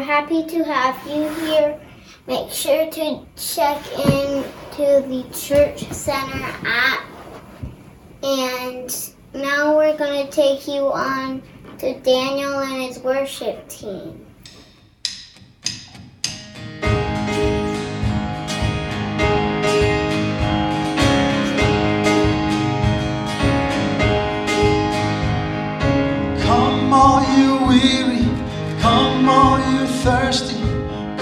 We're happy to have you here. Make sure to check in to the church center app. And now we're going to take you on to Daniel and his worship team.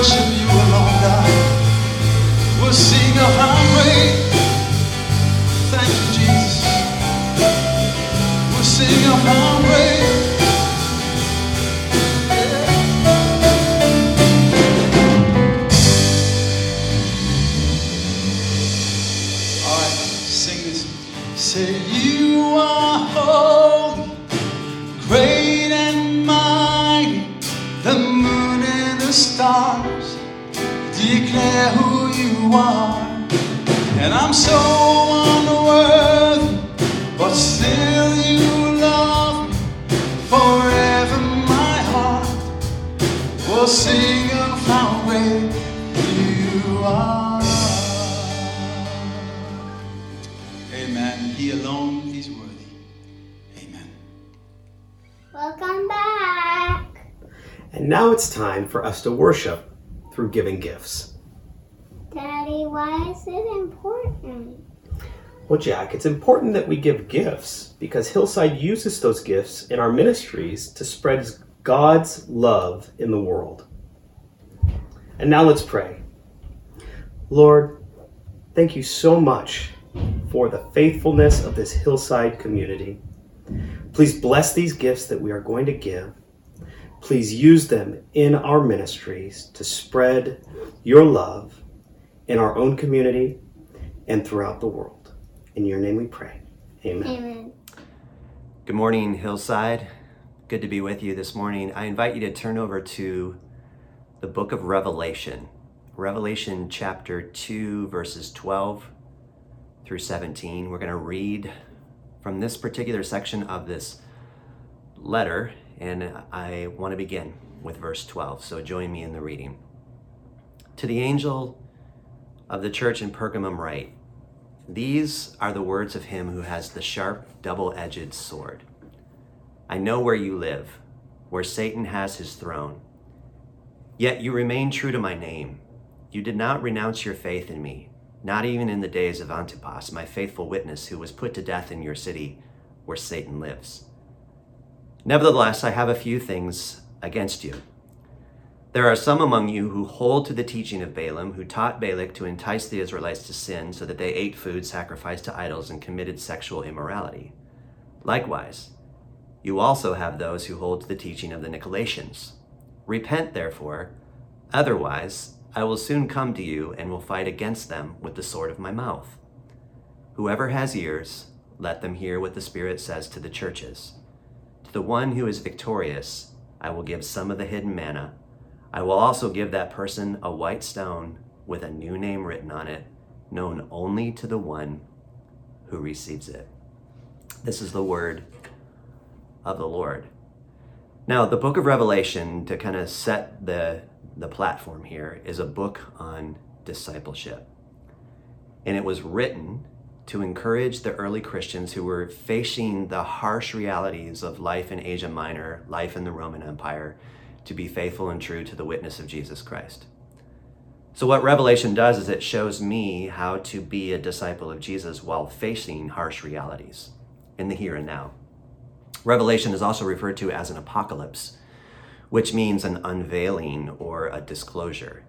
worship you God. We'll sing a how you are. And I'm so unworthy, but still you love me. Forever my heart will sing of how great you are. Amen. He alone is worthy. Amen. Welcome back. And now it's time for us to worship through giving gifts. Daddy, why is it important? Well, Jack, it's important that we give gifts because Hillside uses those gifts in our ministries to spread God's love in the world. And now let's pray. Lord, thank you so much for the faithfulness of this Hillside community. Please bless these gifts that we are going to give. Please use them in our ministries to spread your love in our own community and throughout the world. In your name we pray. Amen. Amen. Good morning, Hillside. Good to be with you this morning. I invite you to turn over to the book of Revelation, Revelation chapter 2, verses 12 through 17. We're going to read from this particular section of this letter, and I want to begin with verse 12. So join me in the reading. To the angel of the church in Pergamum, write These are the words of him who has the sharp, double edged sword. I know where you live, where Satan has his throne. Yet you remain true to my name. You did not renounce your faith in me, not even in the days of Antipas, my faithful witness, who was put to death in your city where Satan lives. Nevertheless, I have a few things against you. There are some among you who hold to the teaching of Balaam, who taught Balak to entice the Israelites to sin so that they ate food sacrificed to idols and committed sexual immorality. Likewise, you also have those who hold to the teaching of the Nicolaitans. Repent, therefore, otherwise I will soon come to you and will fight against them with the sword of my mouth. Whoever has ears, let them hear what the Spirit says to the churches. To the one who is victorious, I will give some of the hidden manna. I will also give that person a white stone with a new name written on it, known only to the one who receives it. This is the word of the Lord. Now, the book of Revelation, to kind of set the, the platform here, is a book on discipleship. And it was written to encourage the early Christians who were facing the harsh realities of life in Asia Minor, life in the Roman Empire, to be faithful and true to the witness of Jesus Christ. So, what Revelation does is it shows me how to be a disciple of Jesus while facing harsh realities in the here and now. Revelation is also referred to as an apocalypse, which means an unveiling or a disclosure.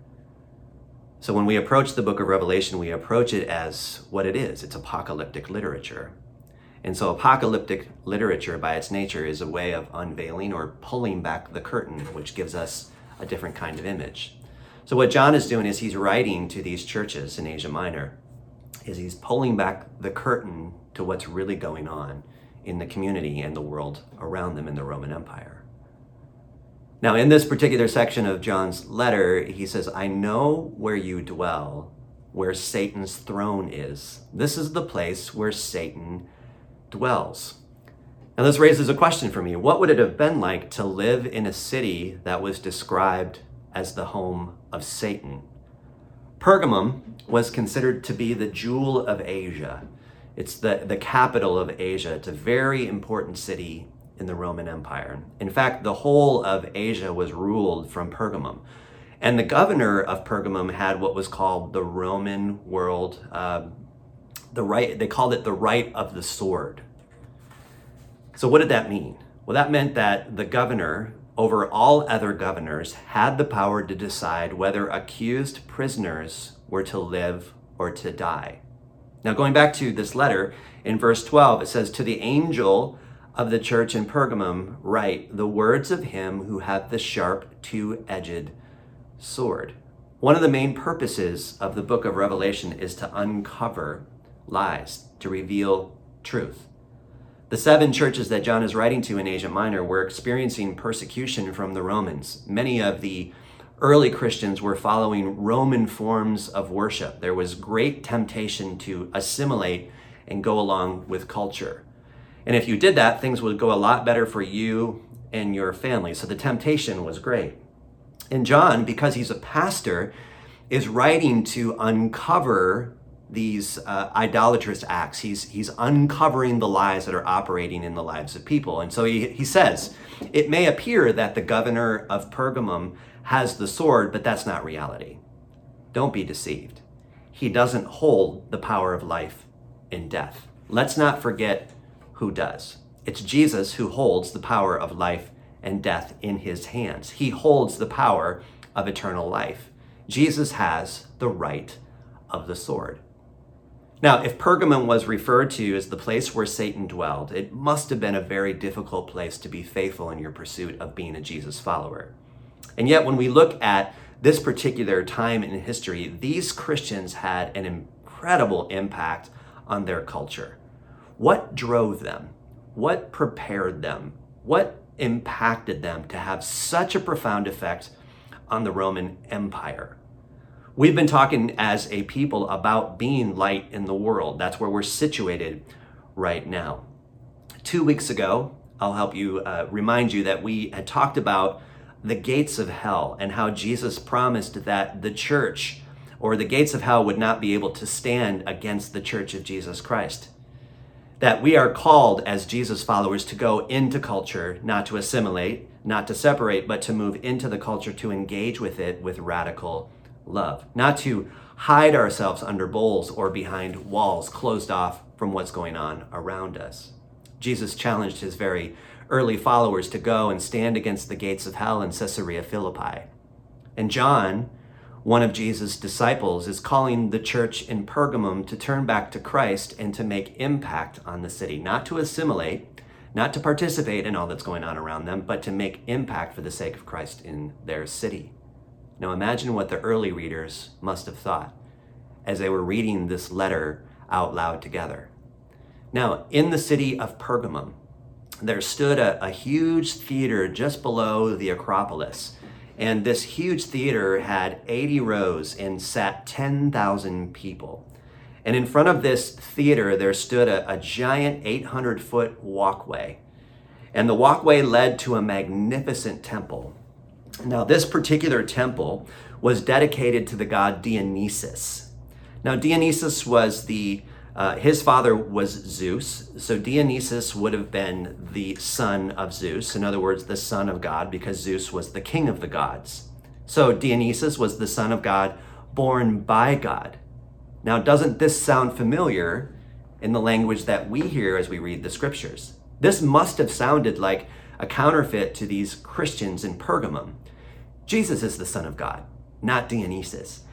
So when we approach the book of Revelation, we approach it as what it is it's apocalyptic literature. And so, apocalyptic literature, by its nature, is a way of unveiling or pulling back the curtain, which gives us a different kind of image. So, what John is doing is he's writing to these churches in Asia Minor, is he's pulling back the curtain to what's really going on in the community and the world around them in the Roman Empire. Now, in this particular section of John's letter, he says, I know where you dwell, where Satan's throne is. This is the place where Satan dwells. Now, this raises a question for me. What would it have been like to live in a city that was described as the home of Satan? Pergamum was considered to be the jewel of Asia. It's the, the capital of Asia. It's a very important city in the Roman Empire. In fact, the whole of Asia was ruled from Pergamum. And the governor of Pergamum had what was called the Roman world, uh, the right, they called it the right of the sword. So, what did that mean? Well, that meant that the governor, over all other governors, had the power to decide whether accused prisoners were to live or to die. Now, going back to this letter, in verse 12, it says, To the angel of the church in Pergamum write the words of him who hath the sharp two edged sword. One of the main purposes of the book of Revelation is to uncover lies, to reveal truth. The seven churches that John is writing to in Asia Minor were experiencing persecution from the Romans. Many of the early Christians were following Roman forms of worship. There was great temptation to assimilate and go along with culture. And if you did that, things would go a lot better for you and your family. So the temptation was great. And John, because he's a pastor, is writing to uncover these uh, idolatrous acts. He's, he's uncovering the lies that are operating in the lives of people. And so he, he says, It may appear that the governor of Pergamum has the sword, but that's not reality. Don't be deceived. He doesn't hold the power of life and death. Let's not forget who does. It's Jesus who holds the power of life and death in his hands. He holds the power of eternal life. Jesus has the right of the sword. Now, if Pergamum was referred to as the place where Satan dwelled, it must have been a very difficult place to be faithful in your pursuit of being a Jesus follower. And yet, when we look at this particular time in history, these Christians had an incredible impact on their culture. What drove them? What prepared them? What impacted them to have such a profound effect on the Roman Empire? We've been talking as a people about being light in the world. That's where we're situated right now. Two weeks ago, I'll help you uh, remind you that we had talked about the gates of hell and how Jesus promised that the church or the gates of hell would not be able to stand against the church of Jesus Christ. That we are called as Jesus followers to go into culture, not to assimilate, not to separate, but to move into the culture to engage with it with radical love, not to hide ourselves under bowls or behind walls closed off from what's going on around us. Jesus challenged his very early followers to go and stand against the gates of hell in Caesarea Philippi. And John, one of Jesus' disciples, is calling the church in Pergamum to turn back to Christ and to make impact on the city, not to assimilate, not to participate in all that's going on around them, but to make impact for the sake of Christ in their city. Now imagine what the early readers must have thought as they were reading this letter out loud together. Now, in the city of Pergamum, there stood a, a huge theater just below the Acropolis. And this huge theater had 80 rows and sat 10,000 people. And in front of this theater, there stood a, a giant 800 foot walkway. And the walkway led to a magnificent temple. Now, this particular temple was dedicated to the god Dionysus. Now, Dionysus was the uh, his father was Zeus, so Dionysus would have been the son of Zeus, in other words, the son of God, because Zeus was the king of the gods. So Dionysus was the son of God, born by God. Now, doesn't this sound familiar in the language that we hear as we read the scriptures? This must have sounded like a counterfeit to these Christians in Pergamum. Jesus is the Son of God, not Dionysus.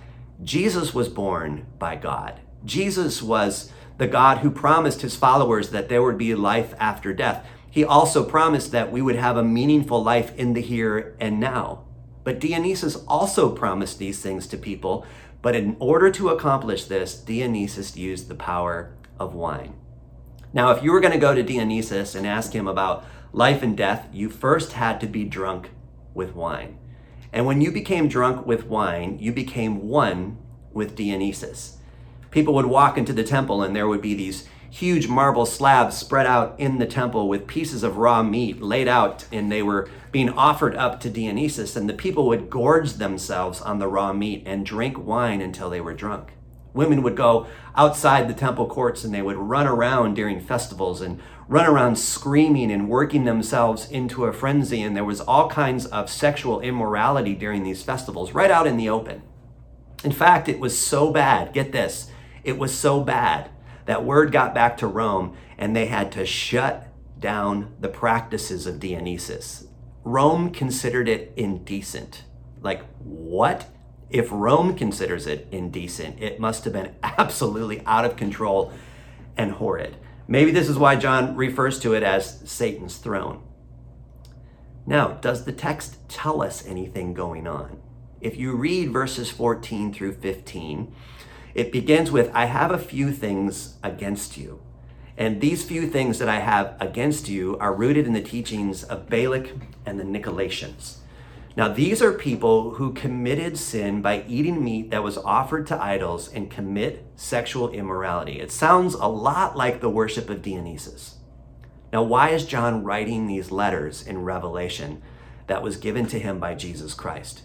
Jesus was born by God. Jesus was the God who promised his followers that there would be life after death. He also promised that we would have a meaningful life in the here and now. But Dionysus also promised these things to people, but in order to accomplish this, Dionysus used the power of wine. Now, if you were going to go to Dionysus and ask him about life and death, you first had to be drunk with wine. And when you became drunk with wine, you became one with Dionysus people would walk into the temple and there would be these huge marble slabs spread out in the temple with pieces of raw meat laid out and they were being offered up to Dionysus and the people would gorge themselves on the raw meat and drink wine until they were drunk. Women would go outside the temple courts and they would run around during festivals and run around screaming and working themselves into a frenzy and there was all kinds of sexual immorality during these festivals right out in the open. In fact, it was so bad, get this, it was so bad that word got back to Rome and they had to shut down the practices of Dionysus. Rome considered it indecent. Like, what? If Rome considers it indecent, it must have been absolutely out of control and horrid. Maybe this is why John refers to it as Satan's throne. Now, does the text tell us anything going on? If you read verses 14 through 15, it begins with, I have a few things against you. And these few things that I have against you are rooted in the teachings of Balak and the Nicolaitans. Now, these are people who committed sin by eating meat that was offered to idols and commit sexual immorality. It sounds a lot like the worship of Dionysus. Now, why is John writing these letters in Revelation that was given to him by Jesus Christ?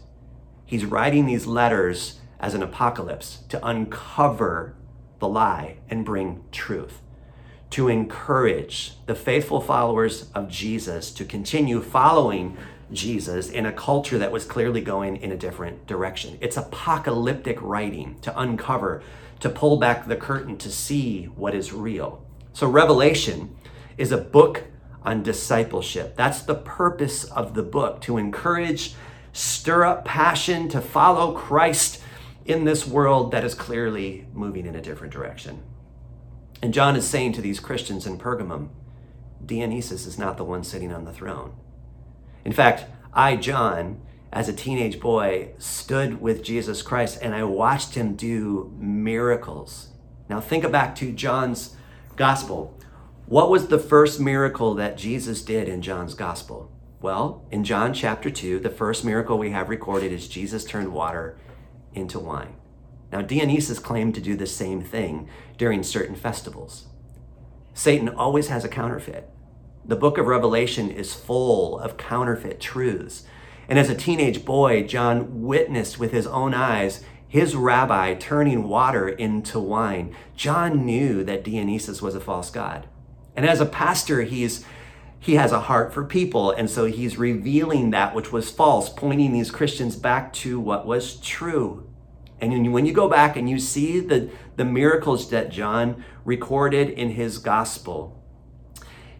He's writing these letters as an apocalypse to uncover the lie and bring truth, to encourage the faithful followers of Jesus to continue following Jesus in a culture that was clearly going in a different direction. It's apocalyptic writing to uncover, to pull back the curtain to see what is real. So, Revelation is a book on discipleship. That's the purpose of the book to encourage, stir up passion to follow Christ in this world that is clearly moving in a different direction. And John is saying to these Christians in Pergamum, Dionysus is not the one sitting on the throne. In fact, I, John, as a teenage boy, stood with Jesus Christ and I watched him do miracles. Now, think back to John's gospel. What was the first miracle that Jesus did in John's gospel? Well, in John chapter 2, the first miracle we have recorded is Jesus turned water into wine. Now, Dionysus claimed to do the same thing during certain festivals. Satan always has a counterfeit. The book of Revelation is full of counterfeit truths. And as a teenage boy, John witnessed with his own eyes his rabbi turning water into wine. John knew that Dionysus was a false god. And as a pastor, he's he has a heart for people, and so he's revealing that which was false, pointing these Christians back to what was true. And when you go back and you see the, the miracles that John recorded in his gospel,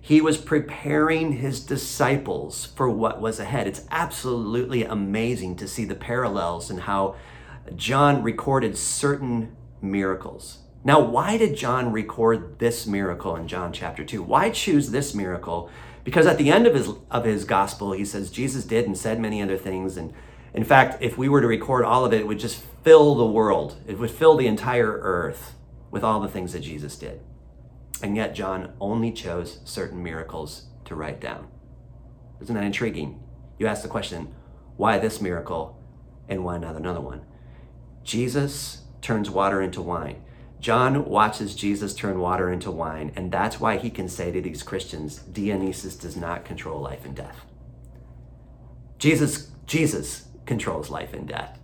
he was preparing his disciples for what was ahead. It's absolutely amazing to see the parallels and how John recorded certain miracles. Now, why did John record this miracle in John chapter 2? Why choose this miracle? Because at the end of his of his gospel, he says Jesus did and said many other things and in fact, if we were to record all of it, it would just fill the world. It would fill the entire earth with all the things that Jesus did. And yet, John only chose certain miracles to write down. Isn't that intriguing? You ask the question, why this miracle and why not another one? Jesus turns water into wine. John watches Jesus turn water into wine, and that's why he can say to these Christians, Dionysus does not control life and death. Jesus, Jesus controls life and death.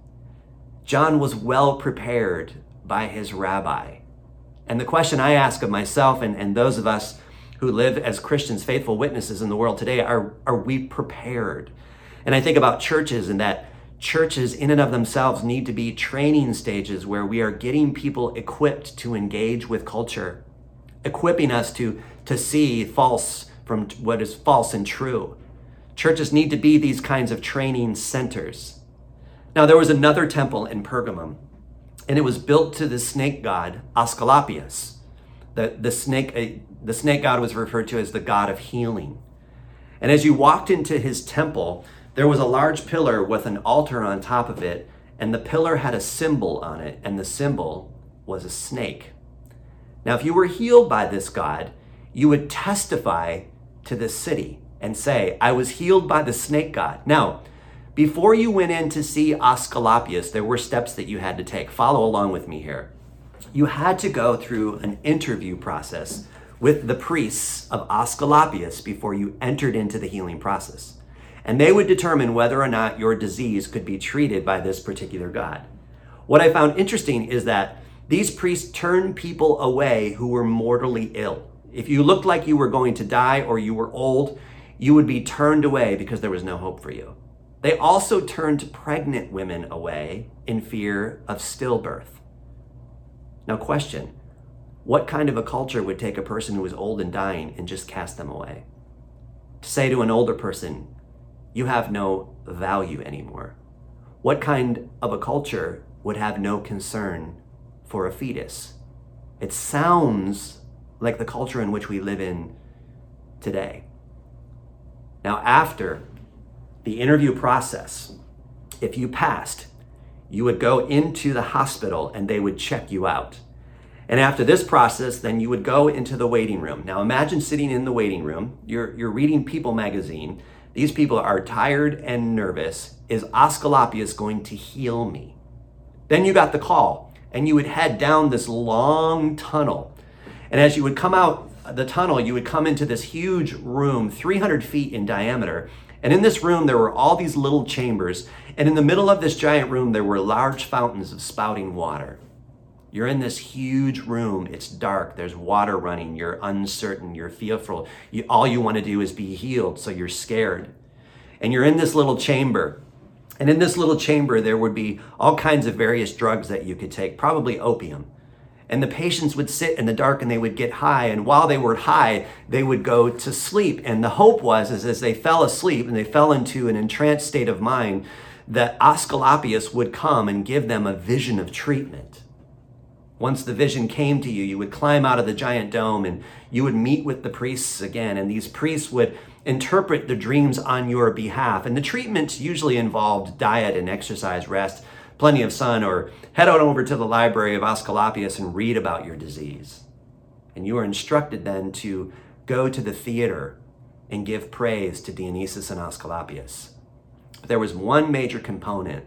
John was well prepared by his rabbi. And the question I ask of myself and, and those of us who live as Christians, faithful witnesses in the world today, are, are we prepared? And I think about churches and that churches in and of themselves need to be training stages where we are getting people equipped to engage with culture, equipping us to, to see false from what is false and true. Churches need to be these kinds of training centers. Now, there was another temple in Pergamum, and it was built to the snake god Asclepius. The, the, snake, uh, the snake god was referred to as the god of healing. And as you walked into his temple, there was a large pillar with an altar on top of it, and the pillar had a symbol on it, and the symbol was a snake. Now, if you were healed by this God, you would testify to this city and say, I was healed by the snake god. Now, before you went in to see Asclepius, there were steps that you had to take. Follow along with me here. You had to go through an interview process with the priests of Asclepius before you entered into the healing process. And they would determine whether or not your disease could be treated by this particular god. What I found interesting is that these priests turned people away who were mortally ill. If you looked like you were going to die or you were old, you would be turned away because there was no hope for you. They also turned pregnant women away in fear of stillbirth. Now, question what kind of a culture would take a person who is old and dying and just cast them away? To say to an older person, you have no value anymore. What kind of a culture would have no concern for a fetus? It sounds like the culture in which we live in today. Now, after the interview process, if you passed, you would go into the hospital and they would check you out. And after this process, then you would go into the waiting room. Now imagine sitting in the waiting room, you're, you're reading People magazine. These people are tired and nervous. Is Asclepius going to heal me? Then you got the call and you would head down this long tunnel. And as you would come out the tunnel, you would come into this huge room, 300 feet in diameter. And in this room, there were all these little chambers. And in the middle of this giant room, there were large fountains of spouting water. You're in this huge room. It's dark. There's water running. You're uncertain. You're fearful. You, all you want to do is be healed, so you're scared. And you're in this little chamber. And in this little chamber, there would be all kinds of various drugs that you could take, probably opium and the patients would sit in the dark and they would get high. And while they were high they would go to sleep. And the hope was is as they fell asleep and they fell into an entranced state of mind that Asclepius would come and give them a vision of treatment. Once the vision came to you you would climb out of the giant dome and you would meet with the priests again. And these priests would interpret the dreams on your behalf. And the treatment usually involved diet and exercise rest plenty of sun, or head on over to the library of Asclepius and read about your disease. And you are instructed then to go to the theater and give praise to Dionysus and Asclepius. There was one major component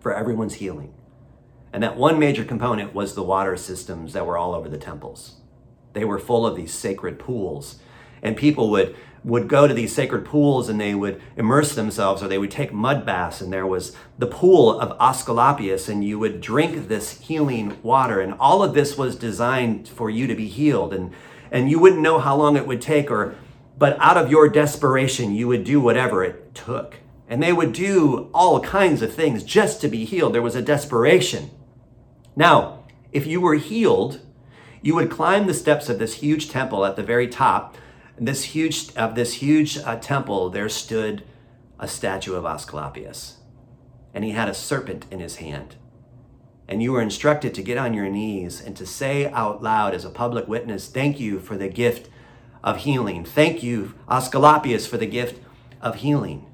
for everyone's healing. And that one major component was the water systems that were all over the temples. They were full of these sacred pools. And people would would go to these sacred pools and they would immerse themselves or they would take mud baths and there was the pool of Asclepius and you would drink this healing water. And all of this was designed for you to be healed. And and you wouldn't know how long it would take or but out of your desperation you would do whatever it took. And they would do all kinds of things just to be healed. There was a desperation. Now if you were healed you would climb the steps of this huge temple at the very top this huge of this huge uh, temple there stood a statue of Asclepius. And he had a serpent in his hand. And you were instructed to get on your knees and to say out loud as a public witness thank you for the gift of healing. Thank you Asclepius for the gift of healing.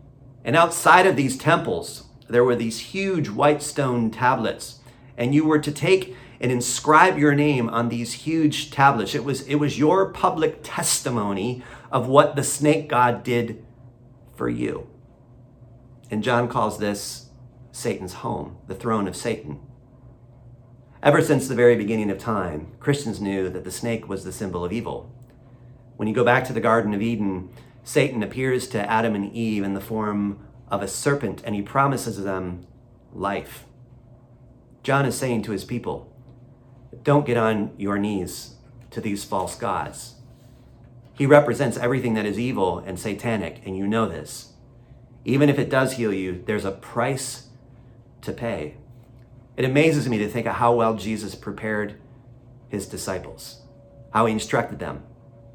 And outside of these temples there were these huge white stone tablets. And you were to take and inscribe your name on these huge tablets. It was, it was your public testimony of what the snake god did for you. And John calls this Satan's home, the throne of Satan. Ever since the very beginning of time, Christians knew that the snake was the symbol of evil. When you go back to the Garden of Eden, Satan appears to Adam and Eve in the form of a serpent and he promises them life. John is saying to his people, don't get on your knees to these false gods. He represents everything that is evil and satanic, and you know this. Even if it does heal you, there's a price to pay. It amazes me to think of how well Jesus prepared his disciples, how he instructed them,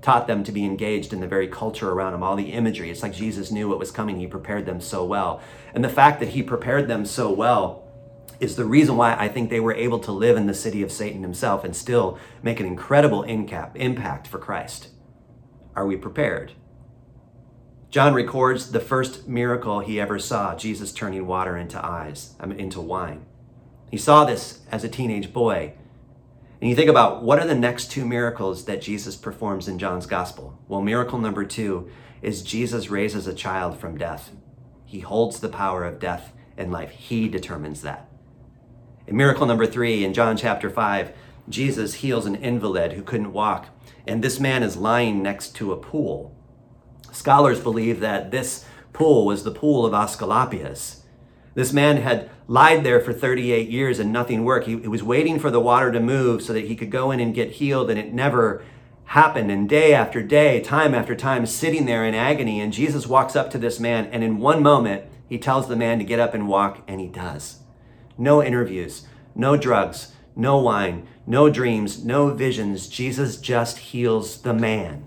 taught them to be engaged in the very culture around him, all the imagery. It's like Jesus knew what was coming. He prepared them so well. And the fact that he prepared them so well is the reason why I think they were able to live in the city of Satan himself and still make an incredible impact for Christ. Are we prepared? John records the first miracle he ever saw, Jesus turning water into eyes, I mean, into wine. He saw this as a teenage boy. And you think about what are the next two miracles that Jesus performs in John's gospel? Well, miracle number two is Jesus raises a child from death. He holds the power of death and life. He determines that. In miracle number three, in John chapter 5, Jesus heals an invalid who couldn't walk, and this man is lying next to a pool. Scholars believe that this pool was the pool of Asclepius. This man had lied there for 38 years and nothing worked. He, he was waiting for the water to move so that he could go in and get healed, and it never happened. And day after day, time after time, sitting there in agony, and Jesus walks up to this man, and in one moment, he tells the man to get up and walk, and he does no interviews, no drugs, no wine, no dreams, no visions. Jesus just heals the man.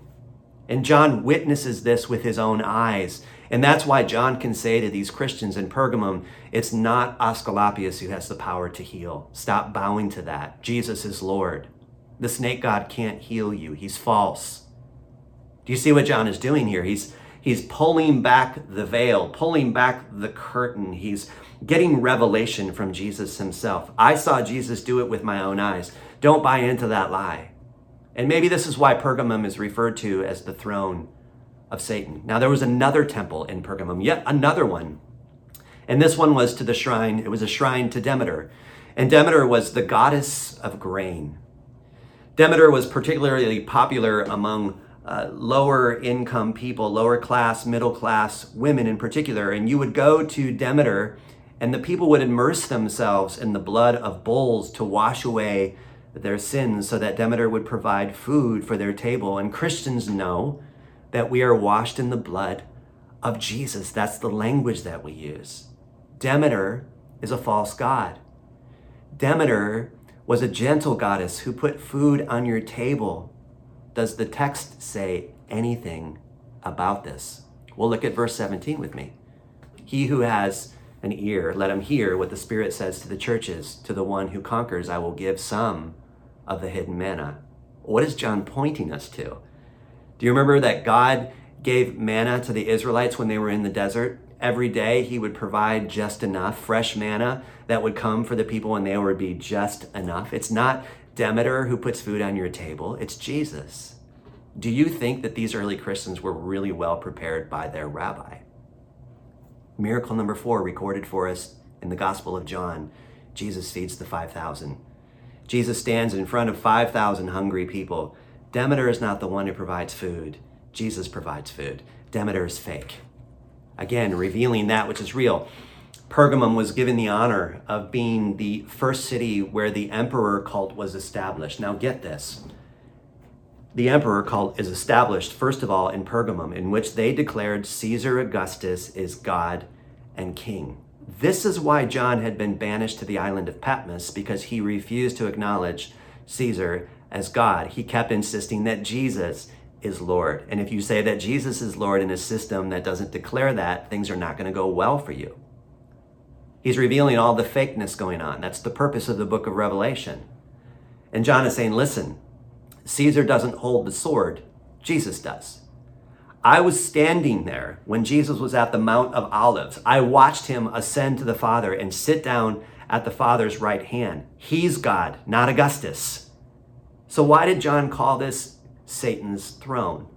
And John witnesses this with his own eyes. And that's why John can say to these Christians in Pergamum, it's not Asclepius who has the power to heal. Stop bowing to that. Jesus is Lord. The snake god can't heal you. He's false. Do you see what John is doing here? He's he's pulling back the veil, pulling back the curtain. He's getting revelation from Jesus himself. I saw Jesus do it with my own eyes. Don't buy into that lie. And maybe this is why Pergamum is referred to as the throne of Satan. Now, there was another temple in Pergamum, yet another one. And this one was to the shrine, it was a shrine to Demeter. And Demeter was the goddess of grain. Demeter was particularly popular among uh, lower income people, lower class, middle class women in particular. And you would go to Demeter and the people would immerse themselves in the blood of bulls to wash away their sins so that Demeter would provide food for their table. And Christians know that we are washed in the blood of Jesus. That's the language that we use. Demeter is a false god. Demeter was a gentle goddess who put food on your table. Does the text say anything about this? Well, look at verse 17 with me. He who has an ear, let him hear what the Spirit says to the churches. To the one who conquers, I will give some of the hidden manna. What is John pointing us to? Do you remember that God gave manna to the Israelites when they were in the desert? Every day he would provide just enough fresh manna that would come for the people and there would be just enough. It's not Demeter who puts food on your table, it's Jesus. Do you think that these early Christians were really well prepared by their rabbi? Miracle number four, recorded for us in the Gospel of John Jesus feeds the 5,000. Jesus stands in front of 5,000 hungry people. Demeter is not the one who provides food. Jesus provides food. Demeter is fake. Again, revealing that which is real. Pergamum was given the honor of being the first city where the emperor cult was established. Now, get this. The emperor cult is established, first of all, in Pergamum, in which they declared Caesar Augustus is God and king. This is why John had been banished to the island of Patmos, because he refused to acknowledge Caesar as God. He kept insisting that Jesus is Lord. And if you say that Jesus is Lord in a system that doesn't declare that, things are not going to go well for you. He's revealing all the fakeness going on. That's the purpose of the book of Revelation. And John is saying, listen, Caesar doesn't hold the sword, Jesus does. I was standing there when Jesus was at the Mount of Olives. I watched him ascend to the Father and sit down at the Father's right hand. He's God, not Augustus. So, why did John call this Satan's throne?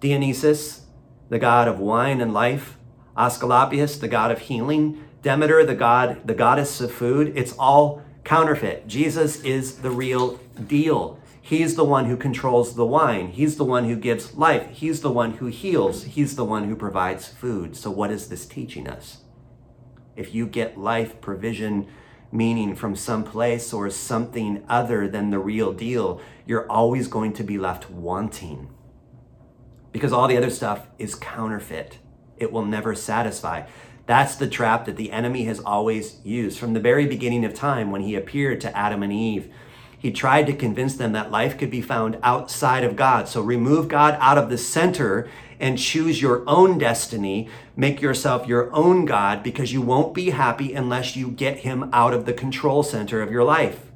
Dionysus, the god of wine and life, Asclepius, the god of healing, Demeter, the god, the goddess of food, it's all counterfeit. Jesus is the real deal. He's the one who controls the wine. He's the one who gives life. He's the one who heals. He's the one who provides food. So, what is this teaching us? If you get life, provision, meaning from some place or something other than the real deal, you're always going to be left wanting. Because all the other stuff is counterfeit, it will never satisfy. That's the trap that the enemy has always used. From the very beginning of time, when he appeared to Adam and Eve, he tried to convince them that life could be found outside of God. So remove God out of the center and choose your own destiny. Make yourself your own God because you won't be happy unless you get him out of the control center of your life.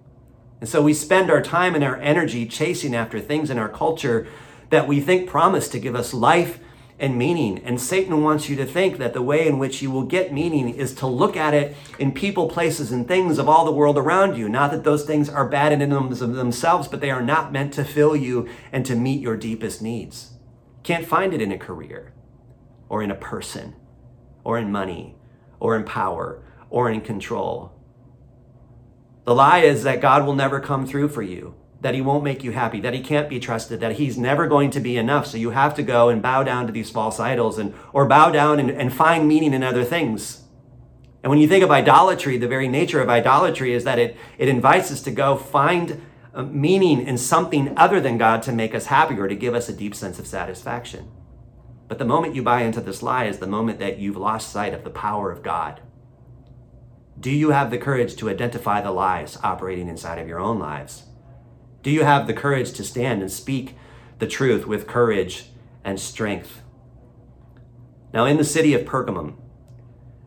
And so we spend our time and our energy chasing after things in our culture that we think promise to give us life and meaning. And Satan wants you to think that the way in which you will get meaning is to look at it in people, places, and things of all the world around you. Not that those things are bad in and of themselves, but they are not meant to fill you and to meet your deepest needs. Can't find it in a career, or in a person, or in money, or in power, or in control. The lie is that God will never come through for you that he won't make you happy, that he can't be trusted, that he's never going to be enough. So you have to go and bow down to these false idols and or bow down and, and find meaning in other things. And when you think of idolatry, the very nature of idolatry is that it, it invites us to go find uh, meaning in something other than God to make us happy or to give us a deep sense of satisfaction. But the moment you buy into this lie is the moment that you've lost sight of the power of God. Do you have the courage to identify the lies operating inside of your own lives? Do you have the courage to stand and speak the truth with courage and strength? Now, in the city of Pergamum,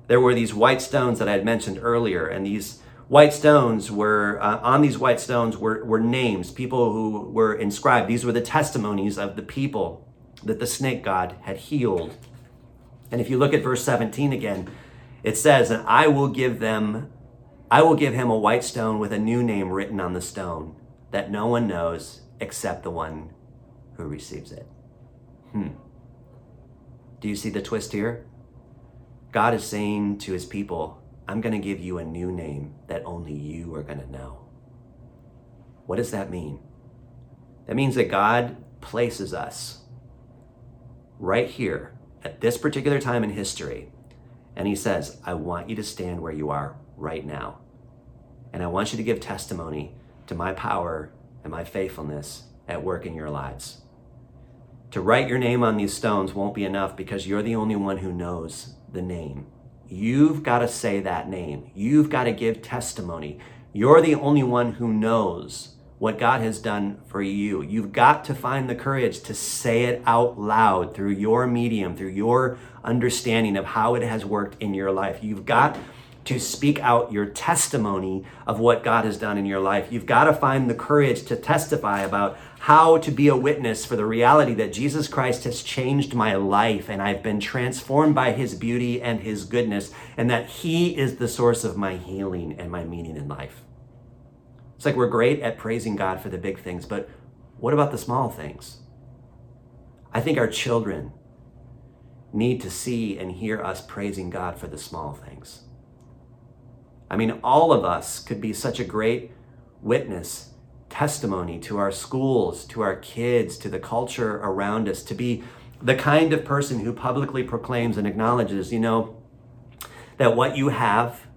there were these white stones that I had mentioned earlier, and these white stones were uh, on these white stones were, were names, people who were inscribed. These were the testimonies of the people that the snake god had healed. And if you look at verse 17 again, it says, And I will give them, I will give him a white stone with a new name written on the stone that no one knows except the one who receives it. Hmm. Do you see the twist here? God is saying to his people, I'm going to give you a new name that only you are going to know. What does that mean? That means that God places us right here at this particular time in history. And he says, I want you to stand where you are right now. And I want you to give testimony to my power and my faithfulness at work in your lives. To write your name on these stones won't be enough because you're the only one who knows the name. You've got to say that name. You've got to give testimony. You're the only one who knows what God has done for you. You've got to find the courage to say it out loud through your medium, through your understanding of how it has worked in your life. You've got to speak out your testimony of what God has done in your life. You've got to find the courage to testify about how to be a witness for the reality that Jesus Christ has changed my life and I've been transformed by his beauty and his goodness, and that he is the source of my healing and my meaning in life. It's like we're great at praising God for the big things, but what about the small things? I think our children need to see and hear us praising God for the small things. I mean, all of us could be such a great witness testimony to our schools, to our kids, to the culture around us, to be the kind of person who publicly proclaims and acknowledges, you know, that what you have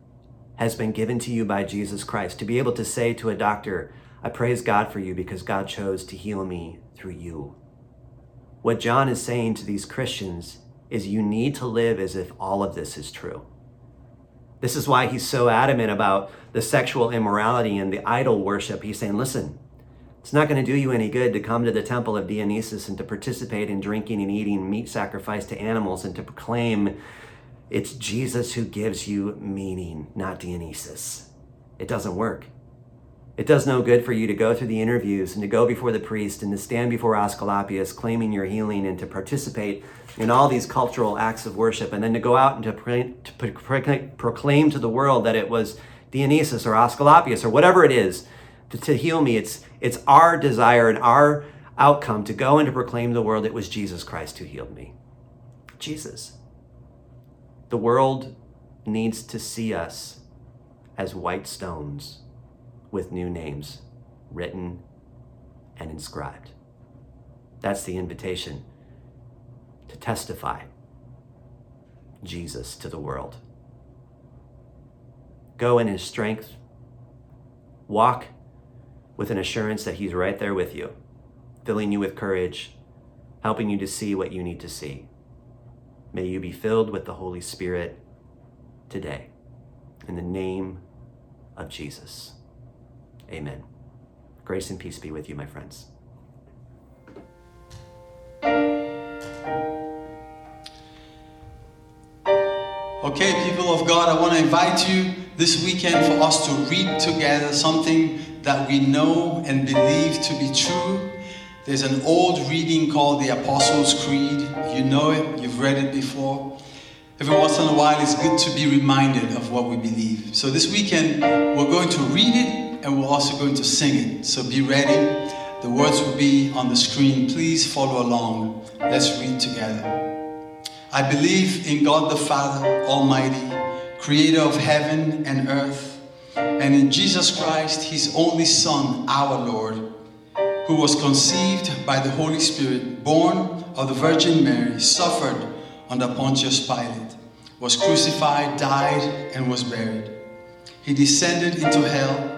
has been given to you by Jesus Christ. To be able to say to a doctor, I praise God for you because God chose to heal me through you. What John is saying to these Christians is you need to live as if all of this is true. This is why he's so adamant about the sexual immorality and the idol worship. He's saying, listen, it's not going to do you any good to come to the temple of Dionysus and to participate in drinking and eating meat sacrificed to animals and to proclaim it's Jesus who gives you meaning, not Dionysus. It doesn't work. It does no good for you to go through the interviews and to go before the priest and to stand before Asclepius claiming your healing and to participate in all these cultural acts of worship and then to go out and to, pre- to proclaim to the world that it was Dionysus or Asclepius or whatever it is to, to heal me. It's, it's our desire and our outcome to go and to proclaim to the world it was Jesus Christ who healed me. Jesus. The world needs to see us as white stones with new names written and inscribed. That's the invitation to testify Jesus to the world. Go in his strength, walk with an assurance that he's right there with you, filling you with courage, helping you to see what you need to see. May you be filled with the Holy Spirit today. In the name of Jesus. Amen. Grace and peace be with you, my friends. Okay, people of God, I want to invite you this weekend for us to read together something that we know and believe to be true. There's an old reading called the Apostles' Creed. You know it, you've read it before. Every once in a while, it's good to be reminded of what we believe. So this weekend, we're going to read it and we're also going to sing it. So be ready. The words will be on the screen. Please follow along. Let's read together. I believe in God the Father Almighty, creator of heaven and earth, and in Jesus Christ, his only Son, our Lord, who was conceived by the Holy Spirit, born of the Virgin Mary, suffered under Pontius Pilate, was crucified, died, and was buried. He descended into hell.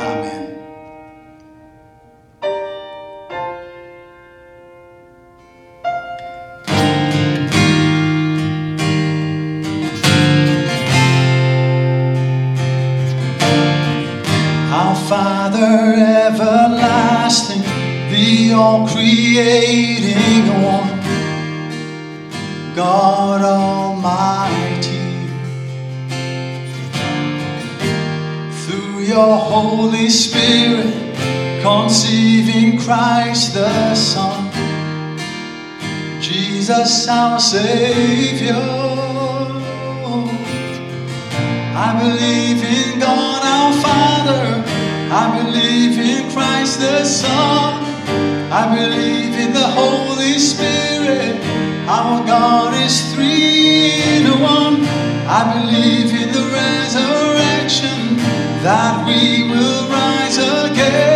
Amen. Christ the Son, Jesus our Savior. I believe in God our Father. I believe in Christ the Son. I believe in the Holy Spirit. Our God is three in one. I believe in the resurrection that we will rise again.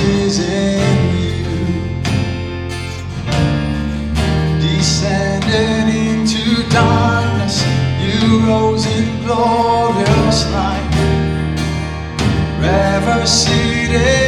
Is in you. Descended into darkness, you rose in glorious light. Ever seated.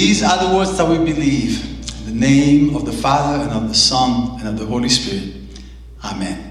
These are the words that we believe. In the name of the Father, and of the Son, and of the Holy Spirit. Amen.